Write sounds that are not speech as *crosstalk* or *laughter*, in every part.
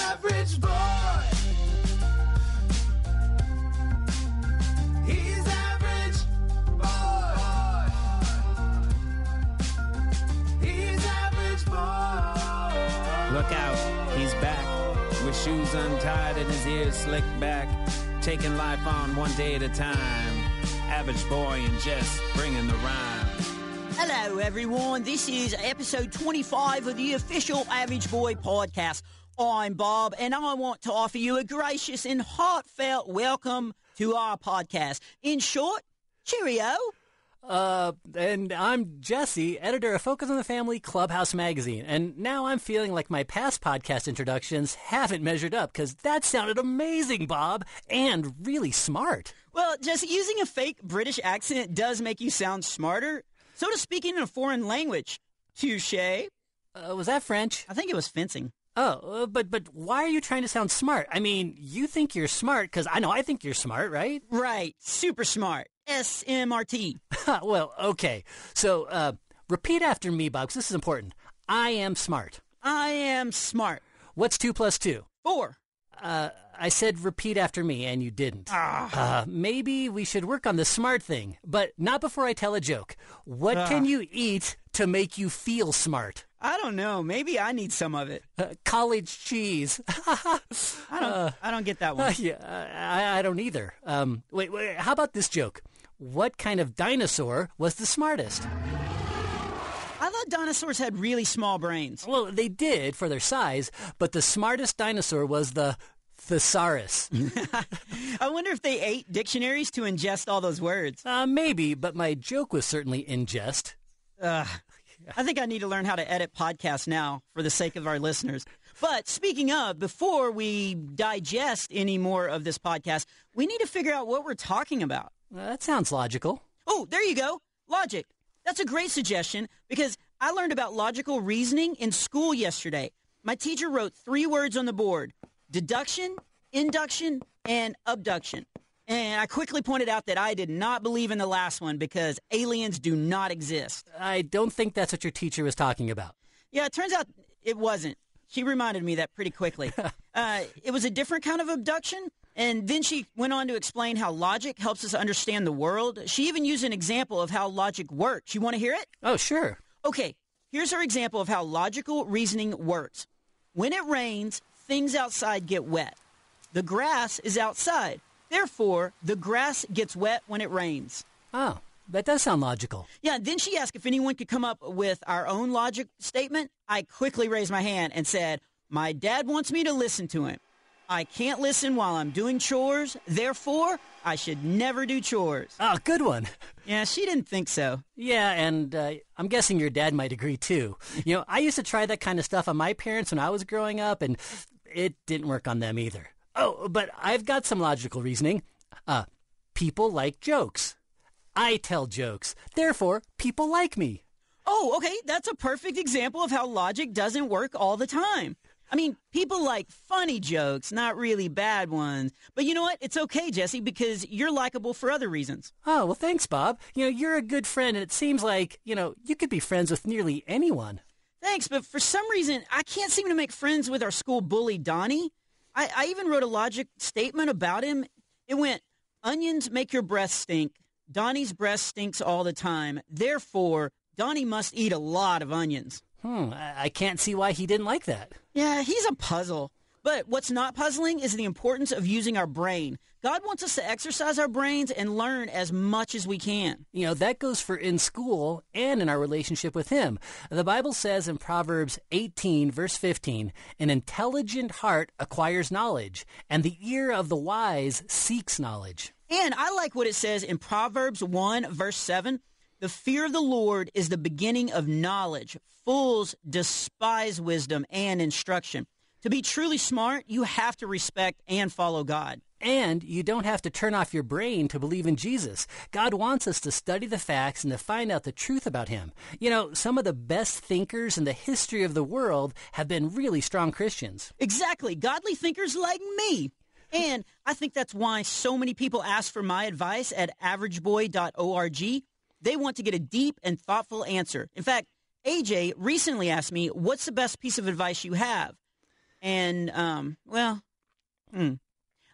average boy. He's average boy. He's average boy. Look out, he's back with shoes untied and his ears slicked back, taking life on one day at a time. Average boy and Jess bringing the rhyme. Hello, everyone. This is episode 25 of the official Average Boy podcast. I'm Bob, and I want to offer you a gracious and heartfelt welcome to our podcast. In short, cheerio. Uh, and I'm Jesse, editor of Focus on the Family Clubhouse magazine. And now I'm feeling like my past podcast introductions haven't measured up because that sounded amazing, Bob, and really smart. Well, Jesse, using a fake British accent does make you sound smarter. So does speaking in a foreign language. Touche. Uh, was that French? I think it was fencing. Oh, uh, but but why are you trying to sound smart? I mean, you think you're smart because I know I think you're smart, right? Right. Super smart. SMRT. *laughs* well, okay. So uh, repeat after me, Bob, this is important. I am smart. I am smart. What's two plus two? Four. Uh, I said repeat after me, and you didn't. Uh, maybe we should work on the smart thing, but not before I tell a joke. What can you eat to make you feel smart? I don't know. Maybe I need some of it. Uh, college cheese. *laughs* I don't. I don't get that one. Uh, *laughs* yeah, I, I don't either. Um, wait, wait, how about this joke? What kind of dinosaur was the smartest? I thought dinosaurs had really small brains. Well, they did for their size, but the smartest dinosaur was the thesaurus. *laughs* I wonder if they ate dictionaries to ingest all those words. uh, maybe, but my joke was certainly in jest. I think I need to learn how to edit podcasts now for the sake of our listeners. But speaking of, before we digest any more of this podcast, we need to figure out what we're talking about. Uh, that sounds logical. Oh, there you go. Logic. That's a great suggestion because I learned about logical reasoning in school yesterday. My teacher wrote three words on the board deduction, induction, and abduction. And I quickly pointed out that I did not believe in the last one because aliens do not exist. I don't think that's what your teacher was talking about. Yeah, it turns out it wasn't. She reminded me that pretty quickly. *laughs* uh, it was a different kind of abduction. And then she went on to explain how logic helps us understand the world. She even used an example of how logic works. You want to hear it? Oh, sure. Okay, here's her example of how logical reasoning works. When it rains, things outside get wet. The grass is outside. Therefore, the grass gets wet when it rains. Oh, that does sound logical. Yeah, and then she asked if anyone could come up with our own logic statement. I quickly raised my hand and said, My dad wants me to listen to him. I can't listen while I'm doing chores. Therefore, I should never do chores. Oh, good one. Yeah, she didn't think so. Yeah, and uh, I'm guessing your dad might agree too. You know, I used to try that kind of stuff on my parents when I was growing up, and it didn't work on them either. Oh, but I've got some logical reasoning. Uh, people like jokes. I tell jokes. Therefore, people like me. Oh, okay, that's a perfect example of how logic doesn't work all the time. I mean, people like funny jokes, not really bad ones. But you know what? It's okay, Jesse, because you're likable for other reasons. Oh, well, thanks, Bob. You know, you're a good friend, and it seems like, you know, you could be friends with nearly anyone. Thanks, but for some reason, I can't seem to make friends with our school bully, Donnie. I, I even wrote a logic statement about him. It went, Onions make your breath stink. Donnie's breath stinks all the time. Therefore, Donnie must eat a lot of onions. Hmm, I, can't see why he didn't like that. Yeah, he's a puzzle. But what's not puzzling is the importance of using our brain. God wants us to exercise our brains and learn as much as we can. You know, that goes for in school and in our relationship with Him. The Bible says in Proverbs 18, verse 15, an intelligent heart acquires knowledge, and the ear of the wise seeks knowledge. And I like what it says in Proverbs 1, verse 7. The fear of the Lord is the beginning of knowledge. Fools despise wisdom and instruction. To be truly smart, you have to respect and follow God. And you don't have to turn off your brain to believe in Jesus. God wants us to study the facts and to find out the truth about Him. You know, some of the best thinkers in the history of the world have been really strong Christians. Exactly. Godly thinkers like me. And I think that's why so many people ask for my advice at averageboy.org. They want to get a deep and thoughtful answer. In fact, AJ recently asked me, What's the best piece of advice you have? And, um, well, hmm.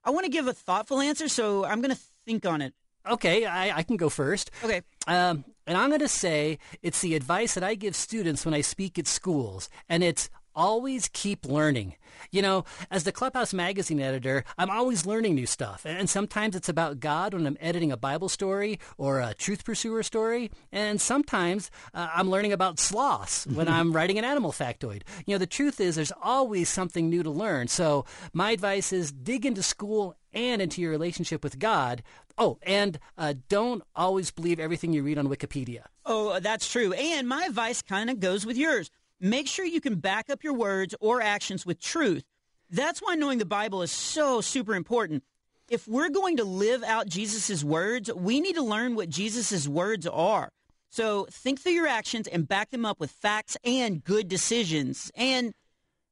I want to give a thoughtful answer, so I'm going to think on it. Okay, I, I can go first. Okay. Um, and I'm going to say it's the advice that I give students when I speak at schools, and it's always keep learning. You know, as the Clubhouse Magazine editor, I'm always learning new stuff. And sometimes it's about God when I'm editing a Bible story or a Truth Pursuer story. And sometimes uh, I'm learning about sloths *laughs* when I'm writing an animal factoid. You know, the truth is there's always something new to learn. So my advice is dig into school and into your relationship with God. Oh, and uh, don't always believe everything you read on Wikipedia. Oh, that's true. And my advice kind of goes with yours. Make sure you can back up your words or actions with truth. That's why knowing the Bible is so super important. If we're going to live out Jesus' words, we need to learn what Jesus' words are. So think through your actions and back them up with facts and good decisions. And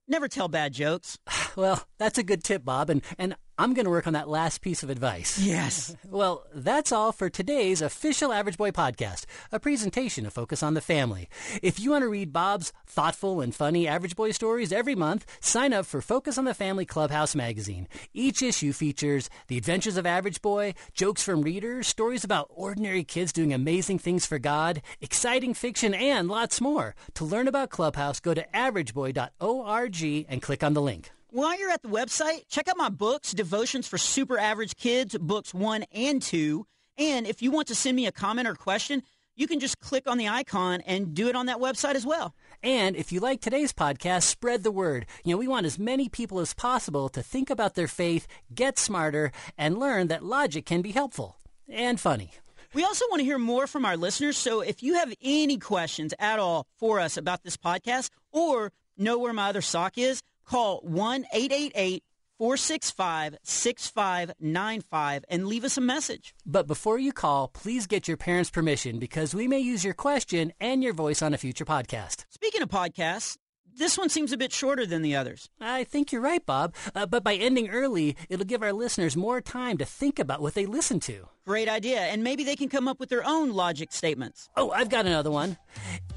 never tell bad jokes. *sighs* Well, that's a good tip, Bob, and, and I'm going to work on that last piece of advice. Yes. *laughs* Well, that's all for today's official Average Boy podcast, a presentation of Focus on the Family. If you want to read Bob's thoughtful and funny Average Boy stories every month, sign up for Focus on the Family Clubhouse magazine. Each issue features the adventures of Average Boy, jokes from readers, stories about ordinary kids doing amazing things for God, exciting fiction, and lots more. To learn about Clubhouse, go to averageboy.org and click on the link. While you're at the website, check out my books, Devotions for Super Average Kids, books one and two. And if you want to send me a comment or question, you can just click on the icon and do it on that website as well. And if you like today's podcast, spread the word. You know, we want as many people as possible to think about their faith, get smarter, and learn that logic can be helpful and funny. We also want to hear more from our listeners. So if you have any questions at all for us about this podcast or know where my other sock is, call 1 888 465 6595 and leave us a message. But before you call, please get your parents' permission because we may use your question and your voice on a future podcast. Speaking of podcasts, this one seems a bit shorter than the others. I think you're right, Bob. Uh, but by ending early, it'll give our listeners more time to think about what they listen to. Great idea. And maybe they can come up with their own logic statements. Oh, I've got another one.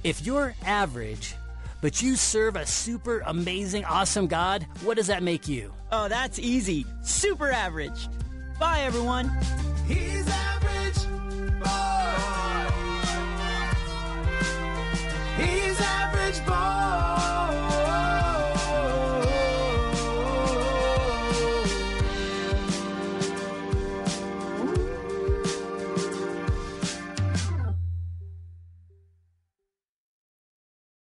If you're average, but you serve a super amazing, awesome God, what does that make you? Oh, that's easy. Super average. Bye, everyone. He's average.